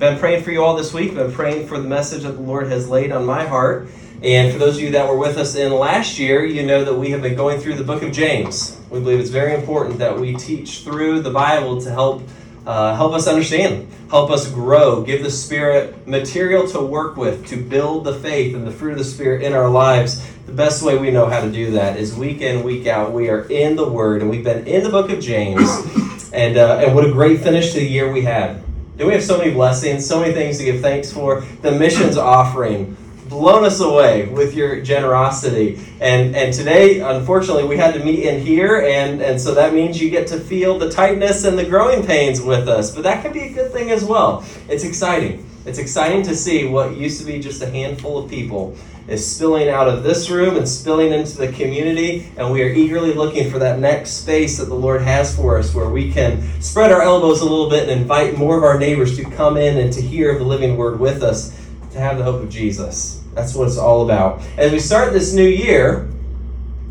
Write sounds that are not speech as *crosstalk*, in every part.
been praying for you all this week. Been praying for the message that the Lord has laid on my heart. And for those of you that were with us in last year, you know that we have been going through the book of James. We believe it's very important that we teach through the Bible to help uh, help us understand, help us grow, give the Spirit material to work with to build the faith and the fruit of the Spirit in our lives. The best way we know how to do that is week in, week out. We are in the Word, and we've been in the book of James. *coughs* And, uh, and what a great finish to the year we had. And we have so many blessings, so many things to give thanks for. The missions offering, blown us away with your generosity. And and today, unfortunately, we had to meet in here, and, and so that means you get to feel the tightness and the growing pains with us. But that can be a good thing as well. It's exciting. It's exciting to see what used to be just a handful of people is spilling out of this room and spilling into the community, and we are eagerly looking for that next space that the Lord has for us where we can spread our elbows a little bit and invite more of our neighbors to come in and to hear the living word with us, to have the hope of Jesus. That's what it's all about. As we start this new year,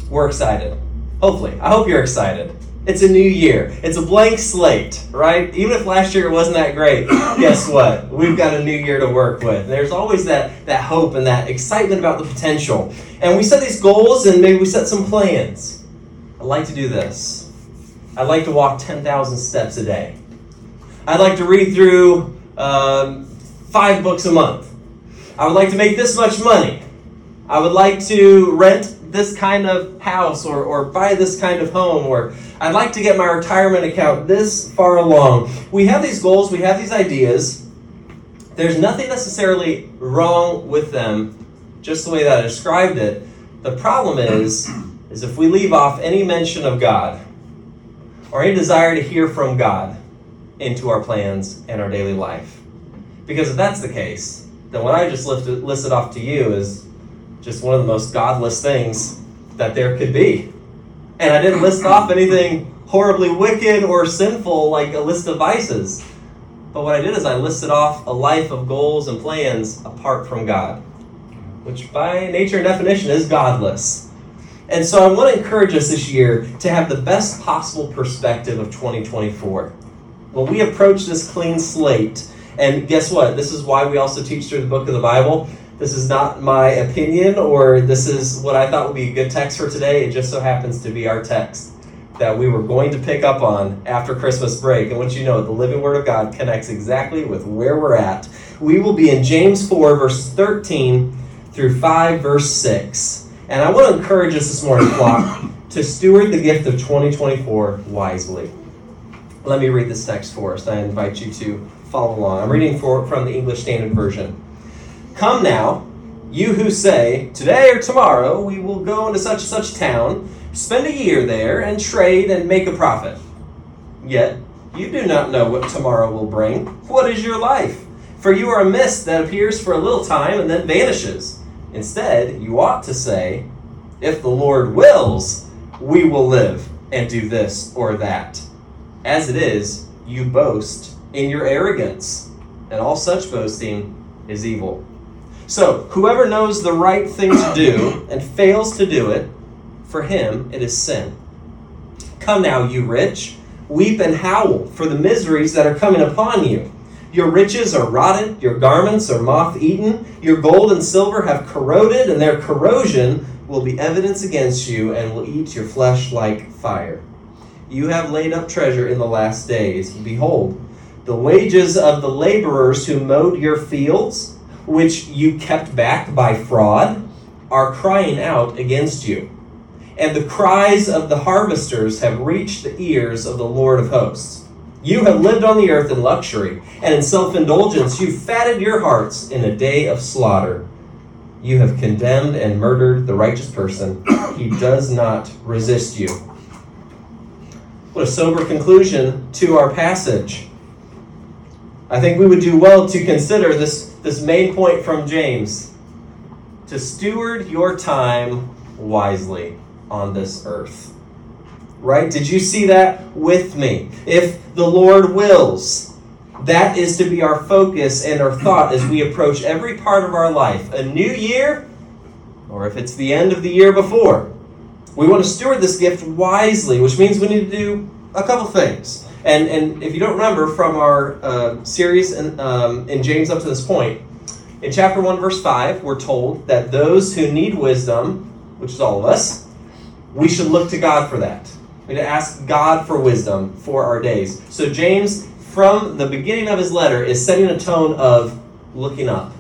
we're excited. Hopefully. I hope you're excited. It's a new year. It's a blank slate, right? Even if last year wasn't that great, *coughs* guess what? We've got a new year to work with. There's always that, that hope and that excitement about the potential. And we set these goals and maybe we set some plans. I'd like to do this. I'd like to walk 10,000 steps a day. I'd like to read through um, five books a month. I would like to make this much money. I would like to rent this kind of house or, or buy this kind of home or I'd like to get my retirement account this far along. We have these goals, we have these ideas. There's nothing necessarily wrong with them, just the way that I described it. The problem is, is if we leave off any mention of God or any desire to hear from God into our plans and our daily life. Because if that's the case, then what I just lifted, listed off to you is just one of the most godless things that there could be. And I didn't list off anything horribly wicked or sinful like a list of vices. But what I did is I listed off a life of goals and plans apart from God, which by nature and definition is godless. And so I want to encourage us this year to have the best possible perspective of 2024. When we approach this clean slate, and guess what? This is why we also teach through the book of the Bible. This is not my opinion, or this is what I thought would be a good text for today. It just so happens to be our text that we were going to pick up on after Christmas break. And what you know, the living Word of God connects exactly with where we're at. We will be in James 4, verse 13 through 5, verse 6. And I want to encourage us this morning, flock, *coughs* to steward the gift of 2024 wisely. Let me read this text for us. I invite you to follow along. I'm reading for, from the English Standard Version. Come now, you who say, Today or tomorrow we will go into such and such town, spend a year there, and trade and make a profit. Yet you do not know what tomorrow will bring. What is your life? For you are a mist that appears for a little time and then vanishes. Instead, you ought to say, If the Lord wills, we will live and do this or that. As it is, you boast in your arrogance, and all such boasting is evil. So, whoever knows the right thing to do *coughs* and fails to do it, for him it is sin. Come now, you rich, weep and howl for the miseries that are coming upon you. Your riches are rotted, your garments are moth eaten, your gold and silver have corroded, and their corrosion will be evidence against you and will eat your flesh like fire. You have laid up treasure in the last days. Behold, the wages of the laborers who mowed your fields, which you kept back by fraud, are crying out against you. And the cries of the harvesters have reached the ears of the Lord of hosts. You have lived on the earth in luxury, and in self indulgence you fatted your hearts in a day of slaughter. You have condemned and murdered the righteous person. He does not resist you. What a sober conclusion to our passage. I think we would do well to consider this, this main point from James to steward your time wisely on this earth. Right? Did you see that with me? If the Lord wills, that is to be our focus and our thought as we approach every part of our life. A new year, or if it's the end of the year before. We want to steward this gift wisely, which means we need to do a couple things. And, and if you don't remember from our uh, series in, um, in James up to this point, in chapter 1, verse 5, we're told that those who need wisdom, which is all of us, we should look to God for that. We need to ask God for wisdom for our days. So, James, from the beginning of his letter, is setting a tone of looking up.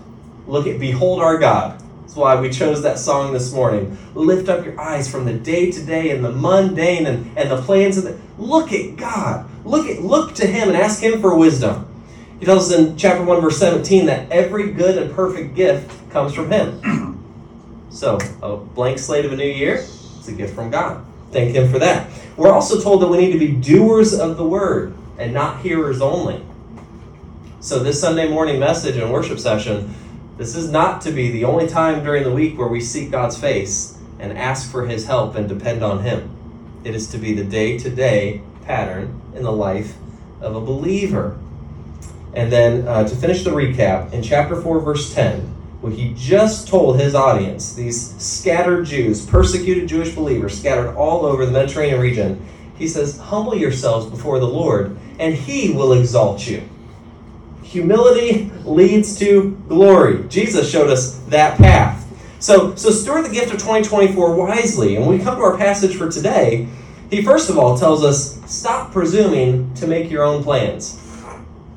Look at, behold our God. That's why we chose that song this morning. Lift up your eyes from the day to day and the mundane and, and the plans of the. Look at God. Look at look to Him and ask Him for wisdom. He tells us in chapter 1, verse 17, that every good and perfect gift comes from Him. *clears throat* So, a blank slate of a new year, it's a gift from God. Thank Him for that. We're also told that we need to be doers of the word and not hearers only. So, this Sunday morning message and worship session, this is not to be the only time during the week where we seek God's face and ask for His help and depend on Him. It is to be the day to day pattern in the life of a believer. And then uh, to finish the recap, in chapter 4, verse 10, what he just told his audience, these scattered Jews, persecuted Jewish believers scattered all over the Mediterranean region, he says, Humble yourselves before the Lord, and he will exalt you. Humility leads to glory. Jesus showed us that path. So, so steward the gift of 2024 wisely. And when we come to our passage for today, he first of all tells us stop presuming to make your own plans.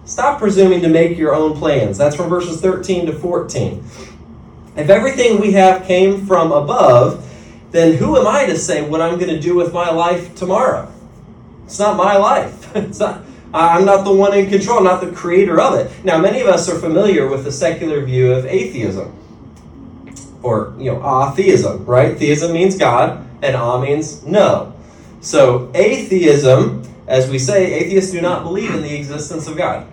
Stop presuming to make your own plans. That's from verses 13 to 14. If everything we have came from above, then who am I to say what I'm going to do with my life tomorrow? It's not my life. *laughs* It's not, I'm not the one in control, I'm not the creator of it. Now, many of us are familiar with the secular view of atheism, or you know, atheism, right? Theism means God, and a means no. So, atheism, as we say, atheists do not believe in the existence of God.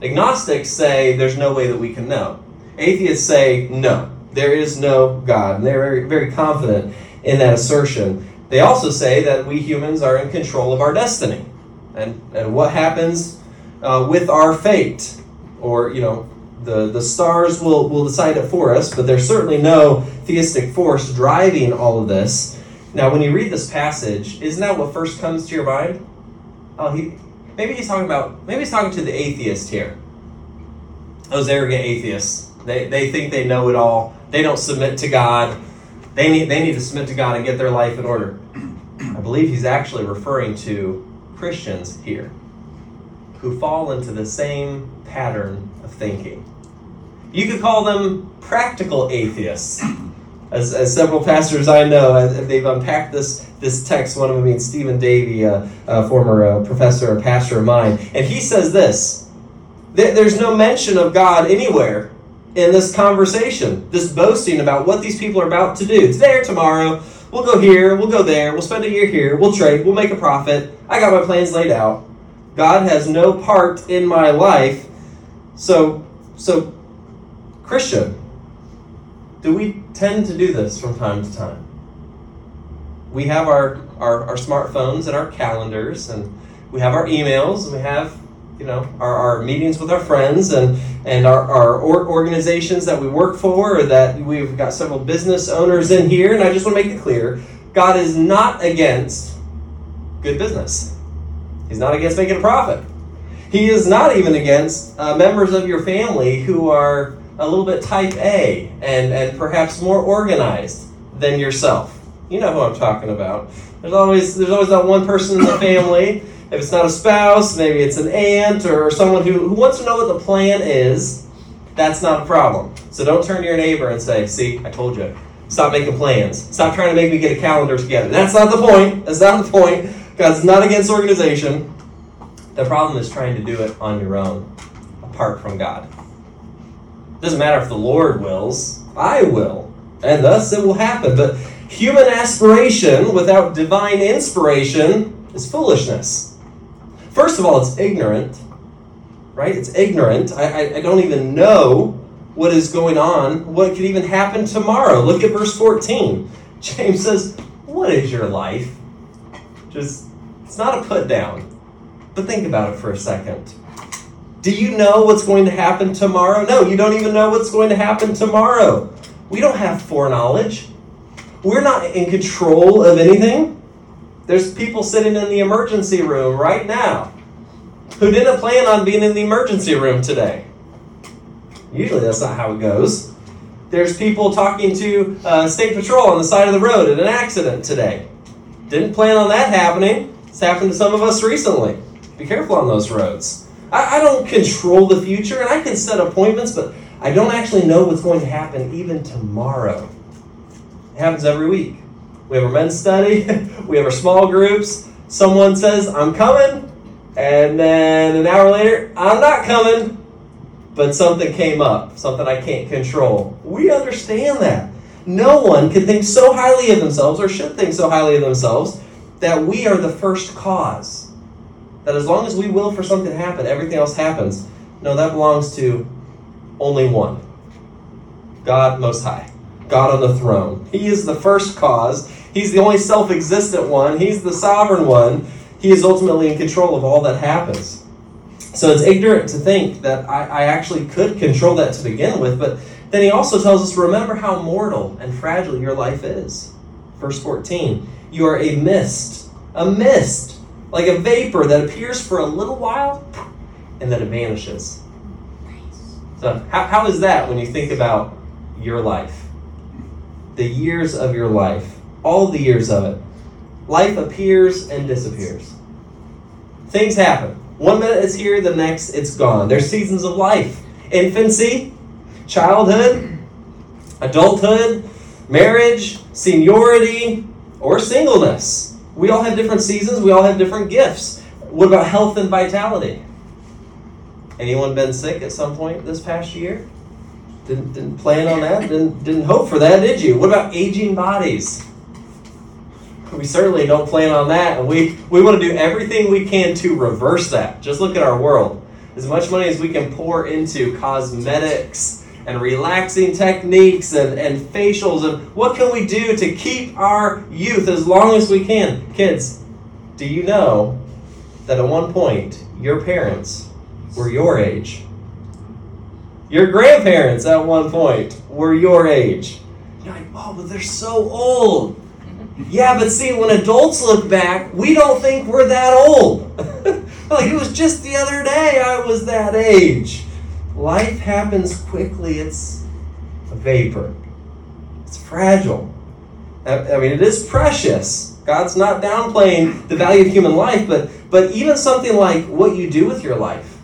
Agnostics say there's no way that we can know. Atheists say no, there is no God, and they're very, very confident in that assertion. They also say that we humans are in control of our destiny and, and what happens uh, with our fate. Or, you know, the, the stars will, will decide it for us, but there's certainly no theistic force driving all of this. Now, when you read this passage, isn't that what first comes to your mind? Oh, he, maybe he's talking about, maybe he's talking to the atheist here. Those arrogant atheists. They, they think they know it all. They don't submit to God. They need, they need to submit to God and get their life in order. I believe he's actually referring to Christians here who fall into the same pattern of thinking. You could call them practical atheists. As, as several pastors I know, uh, they've unpacked this, this text. One of them being Stephen Davey, a, a former uh, professor and pastor of mine. And he says this there's no mention of God anywhere in this conversation, this boasting about what these people are about to do today or tomorrow. We'll go here, we'll go there, we'll spend a year here, we'll trade, we'll make a profit. I got my plans laid out. God has no part in my life. So, so Christian, do we tend to do this from time to time? We have our, our, our smartphones and our calendars, and we have our emails, and we have you know our, our meetings with our friends and and our, our organizations that we work for or that we've got several business owners in here and i just want to make it clear god is not against good business he's not against making a profit he is not even against uh, members of your family who are a little bit type a and and perhaps more organized than yourself you know who i'm talking about there's always there's always that one person in the *coughs* family if it's not a spouse, maybe it's an aunt or someone who, who wants to know what the plan is, that's not a problem. So don't turn to your neighbor and say, See, I told you. Stop making plans. Stop trying to make me get a calendar together. That's not the point. That's not the point. God's not against organization. The problem is trying to do it on your own, apart from God. Doesn't matter if the Lord wills, I will. And thus it will happen. But human aspiration without divine inspiration is foolishness. First of all, it's ignorant, right? It's ignorant. I, I, I don't even know what is going on, what could even happen tomorrow. Look at verse 14. *laughs* James says, What is your life? Just, it's not a put down. But think about it for a second. Do you know what's going to happen tomorrow? No, you don't even know what's going to happen tomorrow. We don't have foreknowledge. We're not in control of anything. There's people sitting in the emergency room right now who didn't plan on being in the emergency room today. Usually that's not how it goes. There's people talking to uh, State Patrol on the side of the road at an accident today. Didn't plan on that happening. It's happened to some of us recently. Be careful on those roads. I, I don't control the future, and I can set appointments, but I don't actually know what's going to happen even tomorrow. It happens every week. We have our men's study, *laughs* we have our small groups. Someone says, I'm coming, and then an hour later, I'm not coming, but something came up, something I can't control. We understand that. No one can think so highly of themselves, or should think so highly of themselves, that we are the first cause. That as long as we will for something to happen, everything else happens. No, that belongs to only one God Most High, God on the throne. He is the first cause. He's the only self existent one. He's the sovereign one. He is ultimately in control of all that happens. So it's ignorant to think that I, I actually could control that to begin with, but then he also tells us remember how mortal and fragile your life is. Verse 14 You are a mist, a mist, like a vapor that appears for a little while and then it vanishes. So, how, how is that when you think about your life? The years of your life, all the years of it. Life appears and disappears. Things happen. One minute it's here, the next it's gone. There's seasons of life infancy, childhood, adulthood, marriage, seniority, or singleness. We all have different seasons, we all have different gifts. What about health and vitality? Anyone been sick at some point this past year? Didn't, didn't plan on that? Didn't, didn't hope for that, did you? What about aging bodies? We certainly don't plan on that, and we, we want to do everything we can to reverse that. Just look at our world. As much money as we can pour into cosmetics and relaxing techniques and, and facials, and what can we do to keep our youth as long as we can? Kids, do you know that at one point your parents were your age. Your grandparents at one point were your age. You're like, oh, but they're so old. *laughs* Yeah, but see, when adults look back, we don't think we're that old. *laughs* like, it was just the other day I was that age. Life happens quickly, it's a vapor, it's fragile. I mean, it is precious. God's not downplaying the value of human life, but, but even something like what you do with your life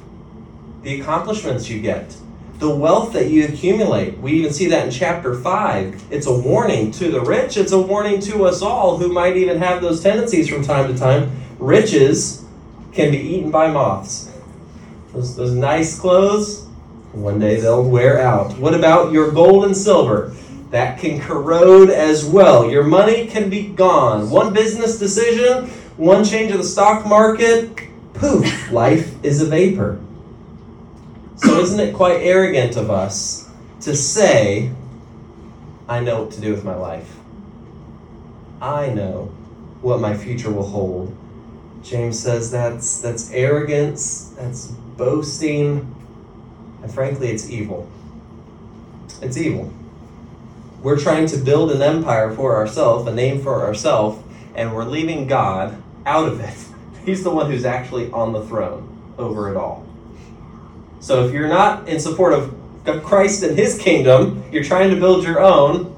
the accomplishments you get, the wealth that you accumulate. We even see that in chapter 5. It's a warning to the rich, it's a warning to us all who might even have those tendencies from time to time. Riches can be eaten by moths. Those, those nice clothes, one day they'll wear out. What about your gold and silver? That can corrode as well. Your money can be gone. One business decision, one change of the stock market, poof, life is a vapor. So, isn't it quite arrogant of us to say, I know what to do with my life? I know what my future will hold. James says that's, that's arrogance, that's boasting, and frankly, it's evil. It's evil. We're trying to build an empire for ourselves, a name for ourselves, and we're leaving God out of it. *laughs* He's the one who's actually on the throne over it all. So if you're not in support of Christ and his kingdom, you're trying to build your own,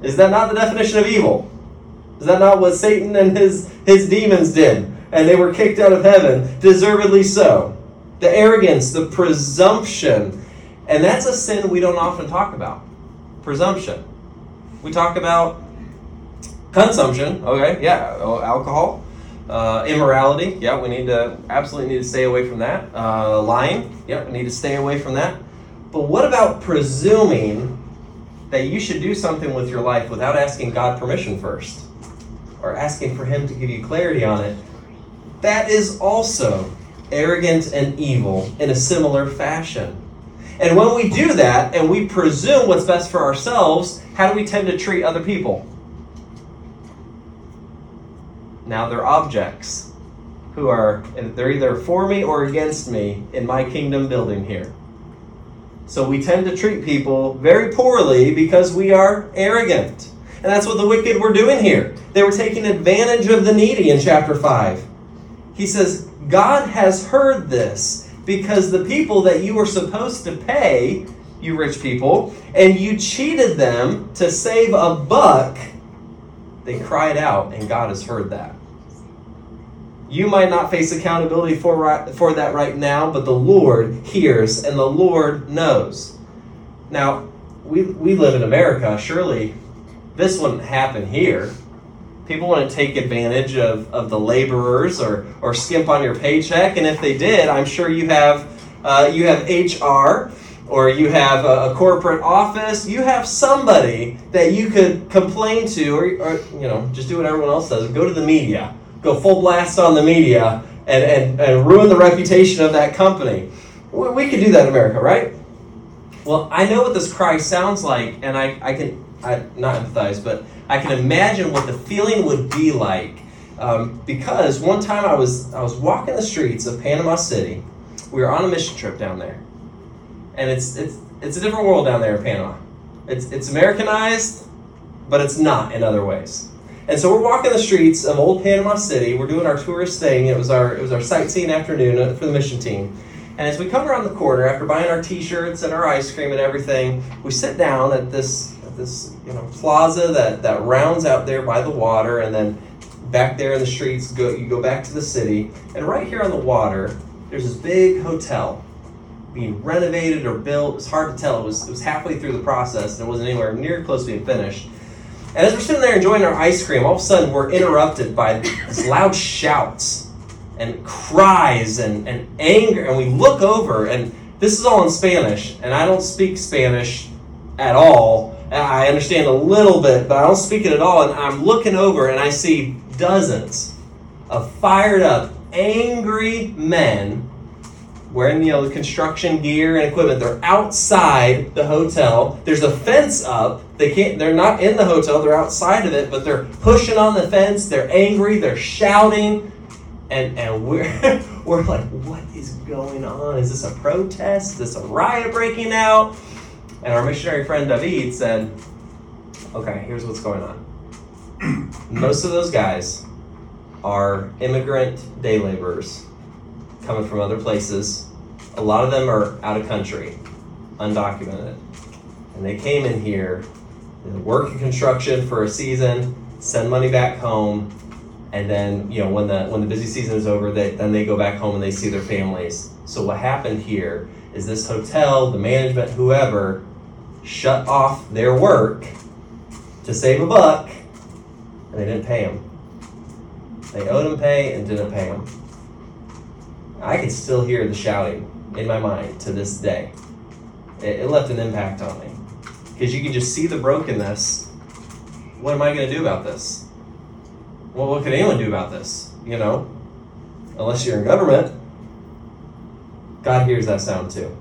is that not the definition of evil? Is that not what Satan and his, his demons did? And they were kicked out of heaven, deservedly so. The arrogance, the presumption. And that's a sin we don't often talk about. Presumption. We talk about consumption, okay, yeah, alcohol, uh, immorality, yeah, we need to absolutely need to stay away from that. Uh, lying, yeah, we need to stay away from that. But what about presuming that you should do something with your life without asking God permission first, or asking for Him to give you clarity on it? That is also arrogant and evil in a similar fashion. And when we do that and we presume what's best for ourselves, how do we tend to treat other people? Now they're objects who are, they're either for me or against me in my kingdom building here. So we tend to treat people very poorly because we are arrogant. And that's what the wicked were doing here. They were taking advantage of the needy in chapter 5. He says, God has heard this because the people that you were supposed to pay, you rich people, and you cheated them to save a buck, they cried out, and God has heard that. You might not face accountability for, right, for that right now, but the Lord hears and the Lord knows. Now, we, we live in America. Surely this wouldn't happen here. People want to take advantage of, of the laborers or, or skimp on your paycheck. And if they did, I'm sure you have, uh, you have HR or you have a, a, corporate office. You have somebody that you could complain to or, or, you know, just do what everyone else does. Go to the media. Go full blast on the media and, and, and ruin the reputation of that company. We, we could do that in America, right? Well, I know what this cry sounds like, and I, I can I, not empathize, but I can imagine what the feeling would be like. Um, because one time I was I was walking the streets of Panama City. We were on a mission trip down there, and it's it's it's a different world down there in Panama. It's it's Americanized, but it's not in other ways. And so we're walking the streets of old Panama City. We're doing our tourist thing. It was our it was our sightseeing afternoon for the mission team. And as we come around the corner, after buying our T-shirts and our ice cream and everything, we sit down at this at this you know plaza that that rounds out there by the water, and then back there in the streets, go you go back to the city, and right here on the water, there's this big hotel being renovated or built. It's hard to tell. It was it was halfway through the process, and it wasn't anywhere near close to being finished. And as we're sitting there enjoying our ice cream, all of a sudden we're interrupted by these loud shouts and cries and, and anger. And we look over, and this is all in Spanish, and I don't speak Spanish at all. I understand a little bit, but I don't speak it at all. And I'm looking over, and I see dozens of fired up, angry men wearing you know the construction gear and equipment. They're outside the hotel. There's a fence up. They can't. They're not in the hotel. They're outside of it, but they're pushing on the fence. They're angry. They're shouting and and we're *laughs* we're like, what is going on? Is this a protest? Is this a riot breaking out? And our missionary friend David said, okay, here's what's going on. *clears throat* Most of those guys are immigrant day laborers coming from other places. A lot of them are out of country, undocumented. And they came in here, work in construction for a season, send money back home, and then you know when the when the busy season is over they, then they go back home and they see their families. So what happened here is this hotel the management whoever shut off their work to save a buck and they didn't pay them they owed them pay and didn't pay them i can still hear the shouting in my mind to this day. It, it left an impact on me. Because you can just see the brokenness. What am i going to do about this well, what can anyone do about this? You know, unless you're in government. God hears that sound too.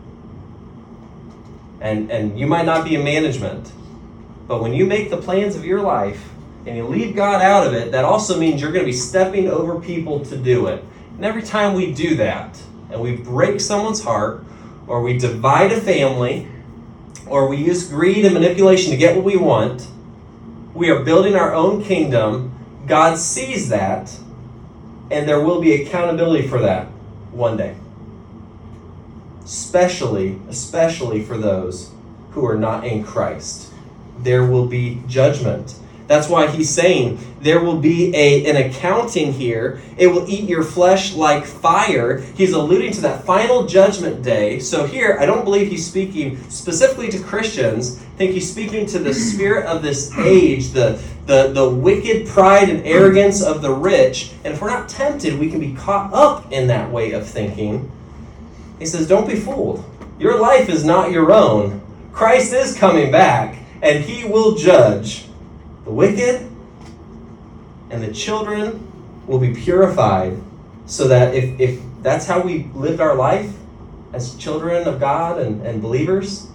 And and you might not be in management, but when you make the plans of your life and you leave God out of it, that also means you're going to be stepping over people to do it. And every time we do that, and we break someone's heart, or we divide a family, or we use greed and manipulation to get what we want, we are building our own kingdom God sees that, and there will be accountability for that one day. Especially, especially for those who are not in Christ. There will be judgment. That's why he's saying there will be a, an accounting here. It will eat your flesh like fire. He's alluding to that final judgment day. So here, I don't believe he's speaking specifically to Christians. I think he's speaking to the spirit of this age, the, the, the wicked pride and arrogance of the rich. And if we're not tempted, we can be caught up in that way of thinking. He says, Don't be fooled. Your life is not your own. Christ is coming back, and he will judge the wicked and the children will be purified so that if, if that's how we lived our life as children of God and, and believers,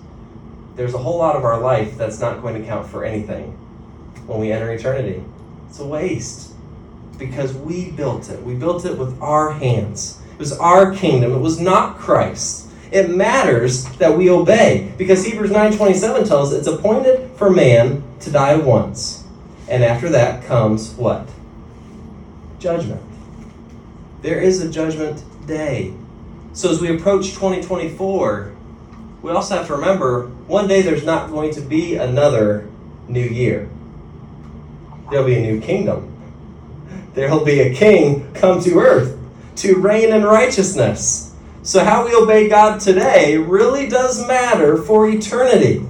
there's a whole lot of our life that's not going to count for anything when we enter eternity. It's a waste because we built it. We built it with our hands. It was our kingdom. It was not Christ. It matters that we obey because Hebrews 9:27 tells us it's appointed for man to die once. And after that comes what? Judgment. There is a judgment day. So as we approach 2024, we also have to remember one day there's not going to be another new year. There'll be a new kingdom. There'll be a king come to earth to reign in righteousness. So, how we obey God today really does matter for eternity.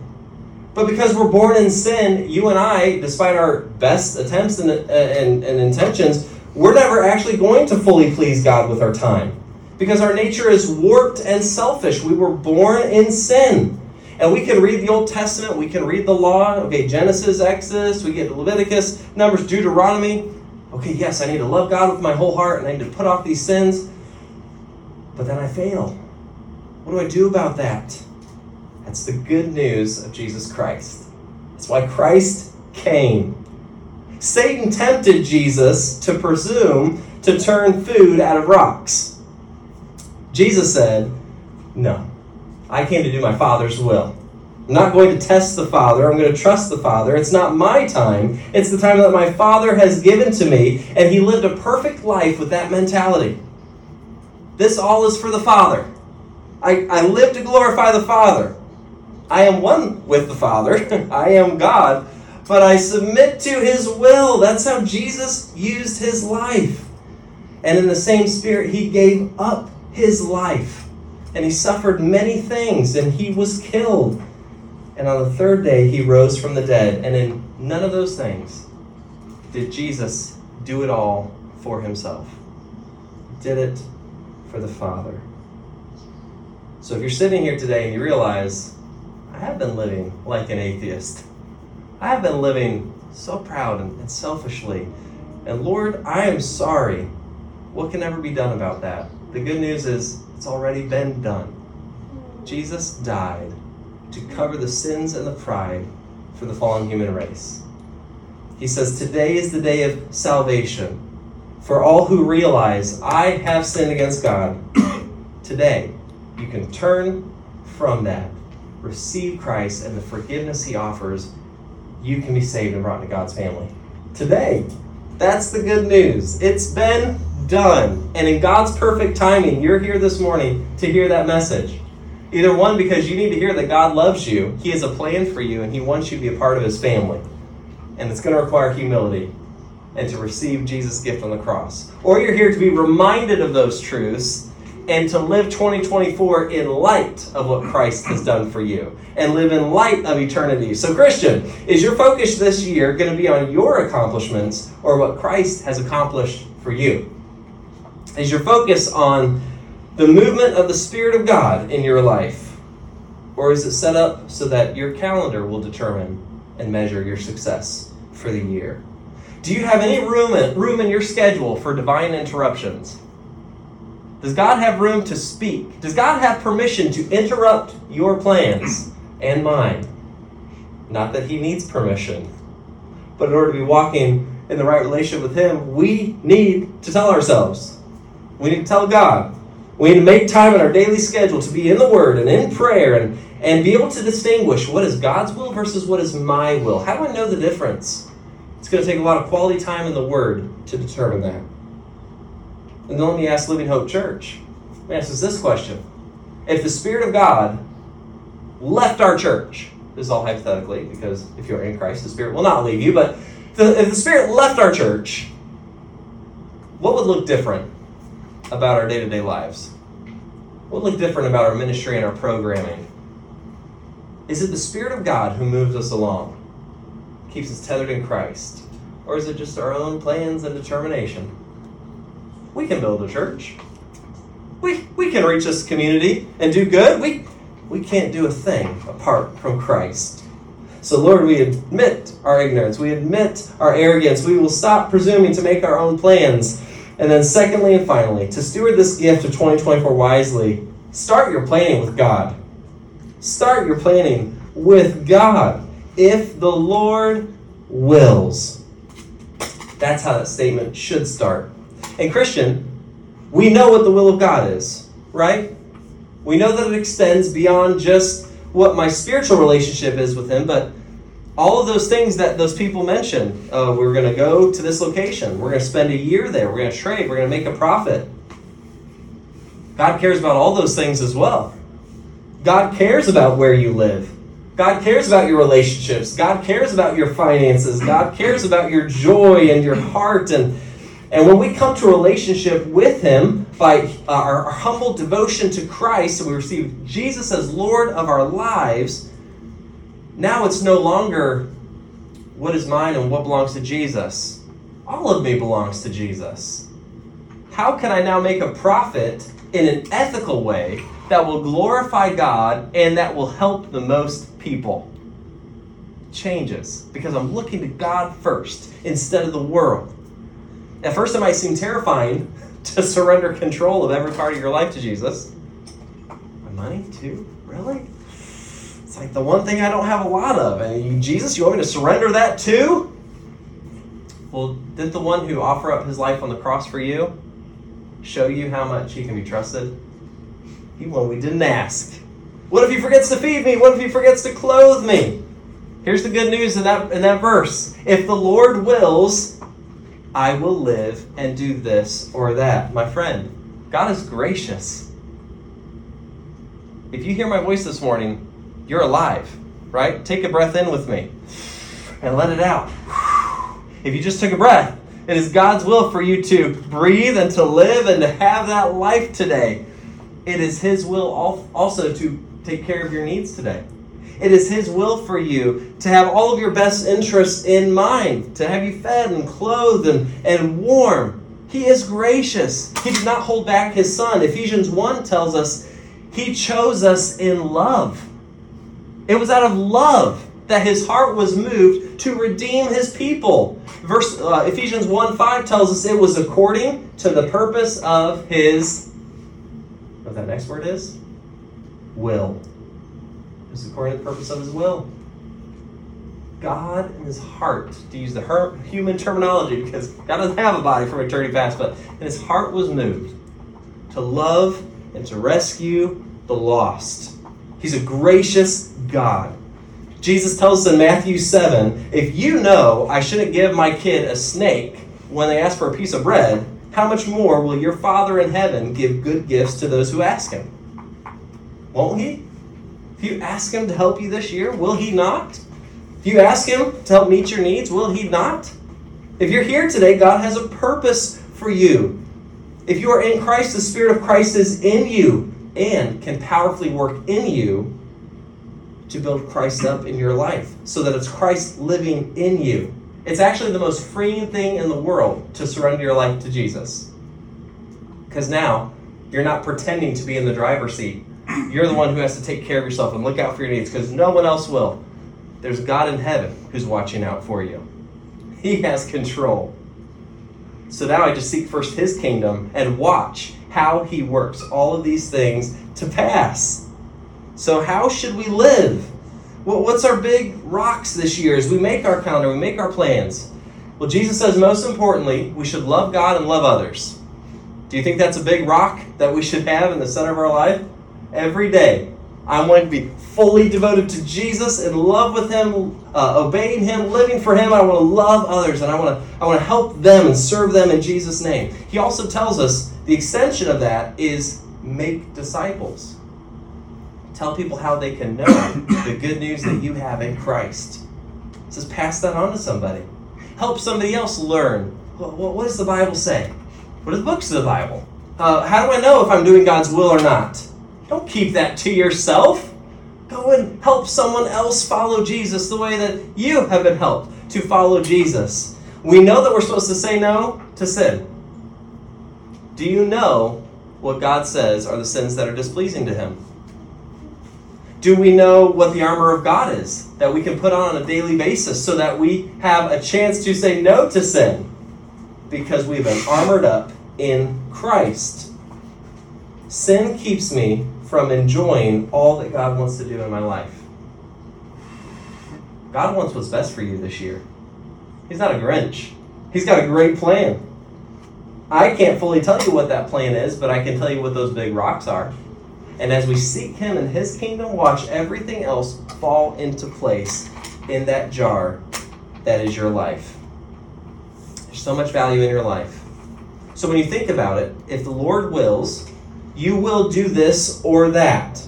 But because we're born in sin, you and I, despite our best attempts and, and, and intentions, we're never actually going to fully please God with our time. Because our nature is warped and selfish. We were born in sin. And we can read the Old Testament, we can read the law, okay, Genesis, Exodus, we get Leviticus, Numbers, Deuteronomy. Okay, yes, I need to love God with my whole heart and I need to put off these sins. But then I fail. What do I do about that? That's the good news of Jesus Christ. That's why Christ came. Satan tempted Jesus to presume to turn food out of rocks. Jesus said, No, I came to do my Father's will. I'm not going to test the Father. I'm going to trust the Father. It's not my time. It's the time that my Father has given to me, and He lived a perfect life with that mentality. This all is for the Father. I, I live to glorify the Father. I am one with the Father. *laughs* I am God, but I submit to His will. That's how Jesus used His life. And in the same spirit, He gave up His life and he suffered many things, and he was killed. And on the third day, he rose from the dead. And in none of those things did Jesus do it all for himself. He did it for the Father. So if you're sitting here today and you realize, I have been living like an atheist, I have been living so proud and, selfishly. And Lord, I am sorry. What can ever be done about that? The good news is it's already been done. Jesus died to cover the sins and the pride for the fallen human race. He says, Today is the day of salvation for all who realize I have sinned against God. *coughs* Today, you can turn from that, receive Christ and the forgiveness He offers. You can be saved and brought into God's family. Today, that's the good news. It's been done. And in God's perfect timing, you're here this morning to hear that message. Either one, because you need to hear that God loves you, He has a plan for you, and He wants you to be a part of His family. And it's going to require humility and to receive Jesus' gift on the cross. Or you're here to be reminded of those truths and to live 2024 in light of what Christ has done for you and live in light of eternity. So, Christian, is your focus this year going to be on your accomplishments or what Christ has accomplished for you? Is your focus on the movement of the Spirit of God in your life? Or is it set up so that your calendar will determine and measure your success for the year? Do you have any room in, room in your schedule for divine interruptions? Does God have room to speak? Does God have permission to interrupt your plans and mine? Not that He needs permission, but in order to be walking in the right relationship with Him, we need to tell ourselves we need to tell God. We need to make time in our daily schedule to be in the Word and in prayer and, and be able to distinguish what is God's will versus what is my will. How do I know the difference? It's going to take a lot of quality time in the Word to determine that. And then let me ask Living Hope Church. Let me ask us this question. If the Spirit of God left our church, this is all hypothetically, because if you're in Christ, the Spirit will not leave you, but if the Spirit left our church, what would look different about our day to day lives? What would look different about our ministry and our programming? Is it the Spirit of God who moves us along, keeps us tethered in Christ? Or is it just our own plans and determination? We can build a church. We, we can reach this community and do good. We, we can't do a thing apart from Christ. So, Lord, we admit our ignorance. We admit our arrogance. We will stop presuming to make our own plans and then, secondly and finally, to steward this gift of 2024 wisely, start your planning with God. Start your planning with God. If the Lord wills. That's how that statement should start. And, Christian, we know what the will of God is, right? We know that it extends beyond just what my spiritual relationship is with Him, but all of those things that those people mentioned. Uh, we're going to go to this location. We're going to spend a year there. We're going to trade. We're going to make a profit. God cares about all those things as well. God cares about where you live. God cares about your relationships. God cares about your finances. God cares about your joy and your heart. And, and when we come to a relationship with Him by uh, our, our humble devotion to Christ, and we receive Jesus as Lord of our lives, now it's no longer what is mine and what belongs to Jesus. All of me belongs to Jesus. How can I now make a profit in an ethical way that will glorify God and that will help the most people? Changes because I'm looking to God first instead of the world. At first, it might seem terrifying *laughs* to surrender control of every part of your life to Jesus. My money, too? Really? It's like the one thing I don't have a lot of. And Jesus, you want me to surrender that too? Well, did the one who offer up his life on the cross for you show you how much he can be trusted? He when we didn't ask. What if he forgets to feed me? What if he forgets to clothe me? Here's the good news in that in that verse. If the Lord wills, I will live and do this or that. My friend, God is gracious. If you hear my voice this morning, you're alive, right? Take a breath in with me and let it out. If you just took a breath, it is God's will for you to breathe and to live and to have that life today. It is His will also to take care of your needs today. It is His will for you to have all of your best interests in mind, to have you fed and clothed and, and warm. He is gracious. He did not hold back His Son. Ephesians 1 tells us He chose us in love. It was out of love that his heart was moved to redeem his people. Verse uh, Ephesians 1 5 tells us it was according to the purpose of his what that next word is? Will. Was according to the purpose of his will. God in his heart, to use the her- human terminology, because God doesn't have a body from eternity past, but in his heart was moved to love and to rescue the lost. He's a gracious God. Jesus tells us in Matthew 7 if you know I shouldn't give my kid a snake when they ask for a piece of bread, how much more will your Father in heaven give good gifts to those who ask him? Won't he? If you ask him to help you this year, will he not? If you ask him to help meet your needs, will he not? If you're here today, God has a purpose for you. If you are in Christ, the Spirit of Christ is in you and can powerfully work in you to build Christ up in your life so that it's Christ living in you. It's actually the most freeing thing in the world to surrender your life to Jesus. Because now you're not pretending to be in the driver's seat. You're the one who has to take care of yourself and look out for your needs because no one else will. There's God in heaven who's watching out for you. He has control. So now I just seek first His kingdom and watch how He works all of these things to pass. So, how should we live? what's our big rocks this year as we make our calendar, we make our plans? Well, Jesus says most importantly, we should love God and love others. Do you think that's a big rock that we should have in the center of our life? Every day, I want to be fully devoted to Jesus, in love with Him, uh, obeying Him, living for Him. I want to love others, and I want to I want to help them and serve them in Jesus' name. He also tells us the extension of that is make disciples. Tell people how they can know the good news that you have in Christ. It says, pass that on to somebody. Help somebody else learn. What does the Bible say? What are the books of the Bible? Uh, how do I know if I'm doing God's will or not? Don't keep that to yourself. Go and help someone else follow Jesus the way that you have been helped to follow Jesus. We know that we're supposed to say no to sin. Do you know what God says are the sins that are displeasing to Him? Do we know what the armor of God is that we can put on on a daily basis so that we have a chance to say no to sin? Because we've been armored up in Christ. Sin keeps me from enjoying all that God wants to do in my life. God wants what's best for you this year. He's not a Grinch, He's got a great plan. I can't fully tell you what that plan is, but I can tell you what those big rocks are. And as we seek Him and His kingdom, watch everything else fall into place in that jar that is your life. There's so much value in your life. So when you think about it, if the Lord wills, you will do this or that.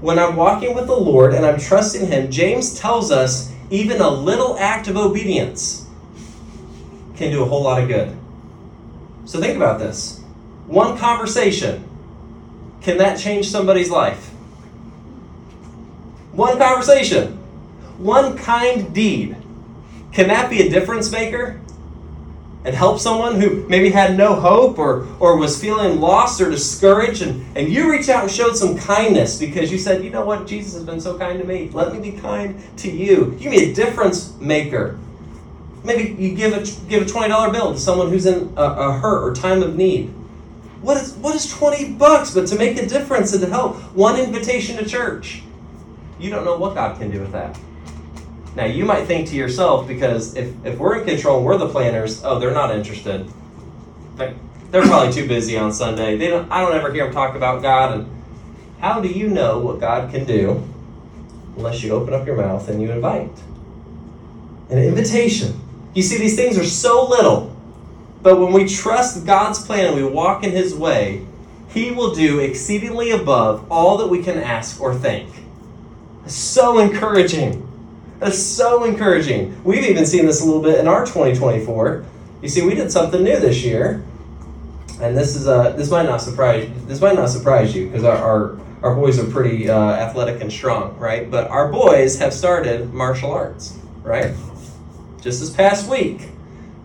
When I'm walking with the Lord and I'm trusting Him, James tells us even a little act of obedience can do a whole lot of good. So think about this. One conversation, can that change somebody's life? One conversation, one kind deed, can that be a difference maker? And help someone who maybe had no hope or, or was feeling lost or discouraged, and, and you reach out and showed some kindness because you said, you know what, Jesus has been so kind to me. Let me be kind to you. You can be a difference maker. Maybe you give a, give a $20 bill to someone who's in a, a hurt or time of need. What is, what is 20 bucks but to make a difference and to help? One invitation to church. You don't know what God can do with that. Now, you might think to yourself, because if, if we're in control and we're the planners, oh, they're not interested. They're probably too busy on Sunday. They don't, I don't ever hear them talk about God. And how do you know what God can do unless you open up your mouth and you invite? An invitation. You see, these things are so little, but when we trust God's plan and we walk in His way, He will do exceedingly above all that we can ask or think. so encouraging. That's so encouraging. We've even seen this a little bit in our 2024. You see, we did something new this year, and this is uh, this might not surprise this might not surprise you because our, our our boys are pretty uh, athletic and strong, right? But our boys have started martial arts, right? Just this past week,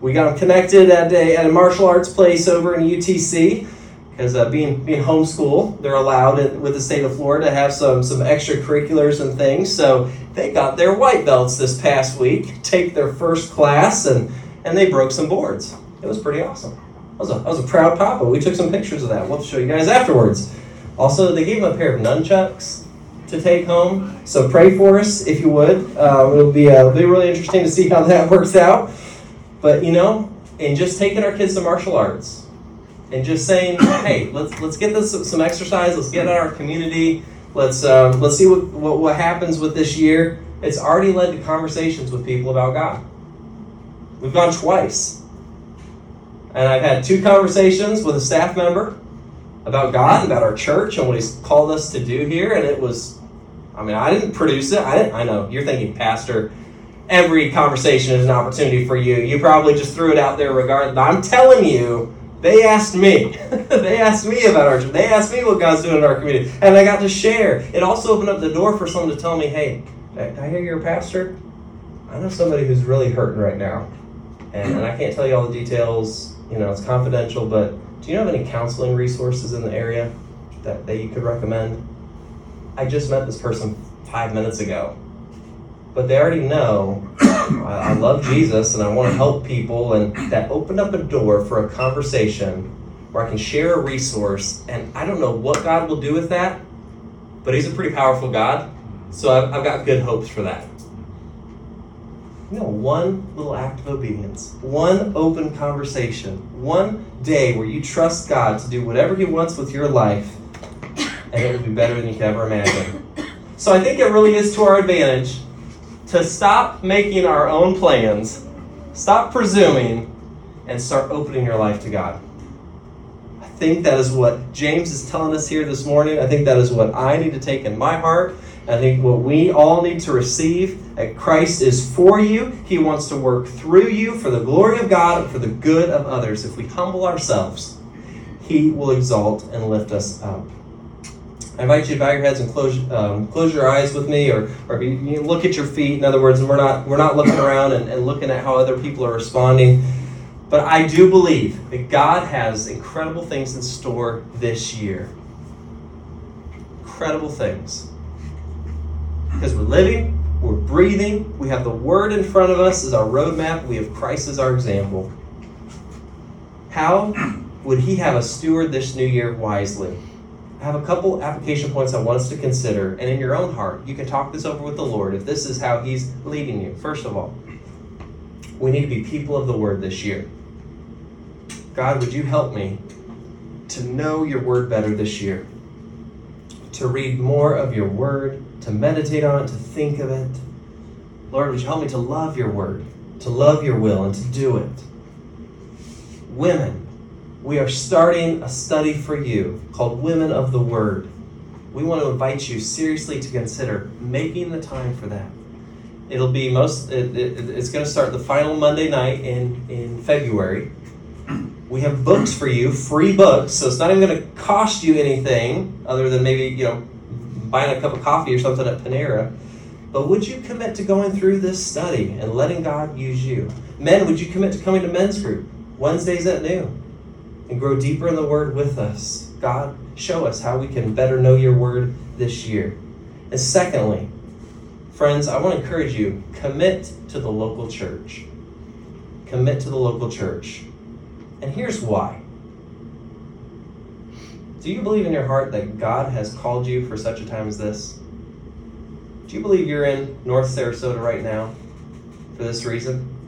we got them connected at a, at a martial arts place over in UTC because uh, being being homeschool, they're allowed in, with the state of Florida to have some some extracurriculars and things. So they got their white belts this past week, take their first class, and and they broke some boards. It was pretty awesome. I was a, I was a proud papa. We took some pictures of that. We'll show you guys afterwards. Also, they gave him a pair of nunchucks to take home. So pray for us if you would. Uh, it'll be uh, it'll be really interesting to see how that *laughs* works out. But you know, in just taking our kids to martial arts and just saying, *coughs* hey, let's let's get this some exercise. Let's get our community. Let's um, let's see what, what what happens with this year. It's already led to conversations with people about God. We've gone twice, and I've had two conversations with a staff member about God, about our church, and what He's called us to do here. And it was, I mean, I didn't produce it. I didn't, I know you're thinking, Pastor. Every conversation is an opportunity for you. You probably just threw it out there regardless. I'm telling you, they asked me. *laughs* they asked me about our church. They asked me what God's doing in our community. And I got to share. It also opened up the door for someone to tell me, hey, I hear you're a pastor. I know somebody who's really hurting right now. And, and I can't tell you all the details. You know, it's confidential, but do you of any counseling resources in the area that, that you could recommend? I just met this person five minutes ago. But they already know I, I love Jesus and I want to help people, and that opened up a door for a conversation where I can share a resource. And I don't know what God will do with that, but He's a pretty powerful God. So I've, I've got good hopes for that. You know, one little act of obedience, one open conversation, one day where you trust God to do whatever He wants with your life, and it will be better than you could ever imagine. So I think it really is to our advantage to stop making our own plans, stop presuming, and start opening your life to God. I think that is what James is telling us here this morning. I think that is what I need to take in my heart. I think what we all need to receive that Christ is for you. He wants to work through you for the glory of God and for the good of others. If we humble ourselves, He will exalt and lift us up. I invite you to bow your heads and close um, close your eyes with me, or or you, you look at your feet. In other words, we're not we're not looking around and, and looking at how other people are responding. But I do believe that God has incredible things in store this year. Incredible things. Because we're living, we're breathing, we have the Word in front of us as our roadmap, we have Christ as our example. How would He have us steward this new year wisely? I have a couple application points I want us to consider, and in your own heart, you can talk this over with the Lord if this is how He's leading you. First of all, we need to be people of the Word this year. God, would you help me to know your Word better this year? To read more of your Word, to meditate on it, to think of it. Lord, would you help me to love your Word, to love your will, and to do it? Women, we are starting a study for you called Women of the Word. We want to invite you seriously to consider making the time for that. It'll be most, it, it, it's going to start the final Monday night in, in February. We have books for you, free books, so it's not even going to cost you anything other than maybe, you know, buying a cup of coffee or something at Panera. But would you commit to going through this study and letting God use you? Men, would you commit to coming to men's group Wednesdays at noon? And grow deeper in the Word with us. God, show us how we can better know your Word this year. And secondly, friends, I want to encourage you commit to the local church. Commit to the local church. And here's why. Do you believe in your heart that God has called you for such a time as this? Do you believe you're in North Sarasota right now for this reason?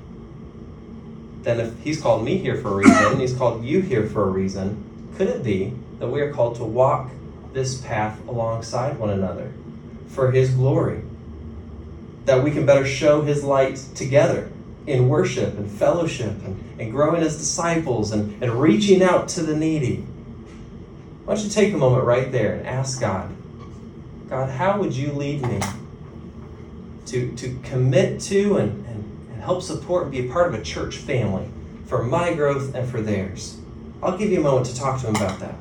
Then if he's called me here for a reason, he's called you here for a reason, could it be that we are called to walk this path alongside one another for his glory? That we can better show his light together in worship and fellowship and, and growing as disciples and, and reaching out to the needy. Why don't you take a moment right there and ask God, God, how would you lead me to, to commit to and, help support and be a part of a church family for my growth and for theirs. I'll give you a moment to talk to them about that.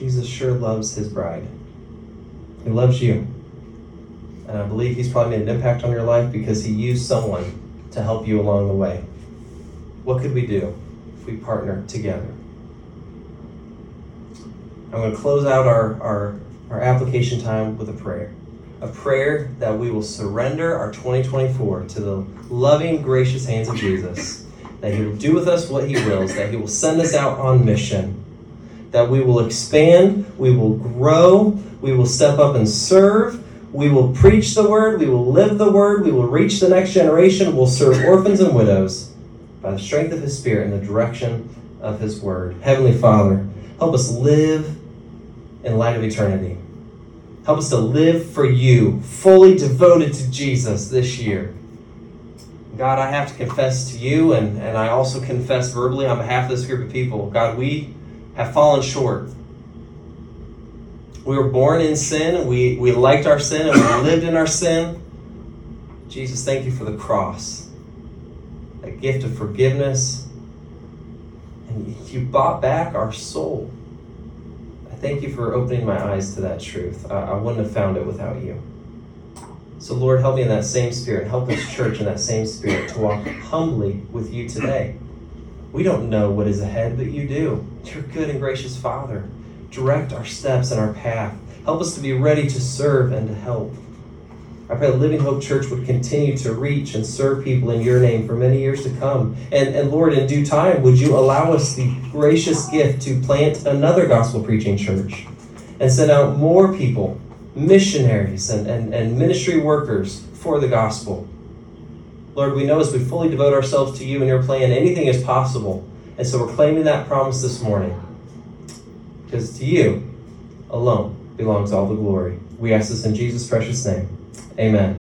Jesus sure loves his bride. He loves you. And I believe he's probably made an impact on your life because he used someone to help you along the way. What could we do if we partner together? I'm going to close out our, our, our application time with a prayer. A prayer that we will surrender our 2024 to the loving, gracious hands of Jesus. That he will do with us what he wills, that he will send us out on mission we will expand, we will grow, we will step up and serve, we will preach the word, we will live the word, we will reach the next generation, we'll serve orphans and widows by the strength of His Spirit and the direction of His word. Heavenly Father, help us live in light of eternity. Help us to live for you, fully devoted to Jesus this year. God, I have to confess to you, and, and I also confess verbally on behalf of this group of people. God, we have fallen short. We were born in sin, we, we liked our sin, and we *coughs* lived in our sin. Jesus, thank you for the cross, a gift of forgiveness. And you bought back our soul. I thank you for opening my eyes to that truth. I, I wouldn't have found it without you. So, Lord, help me in that same spirit. Help this church in that same spirit to walk humbly with you today. We don't know what is ahead, but you do. You're good and gracious Father. Direct our steps and our path. Help us to be ready to serve and to help. I pray that Living Hope Church would continue to reach and serve people in your name for many years to come. And, and Lord, in due time, would you allow us the gracious gift to plant another gospel preaching church and send out more people, missionaries and, and, and ministry workers for the gospel. Lord, we know as we fully devote ourselves to you and your plan, anything is possible. And so we're claiming that promise this morning. Because to you alone belongs all the glory. We ask this in Jesus' precious name. Amen.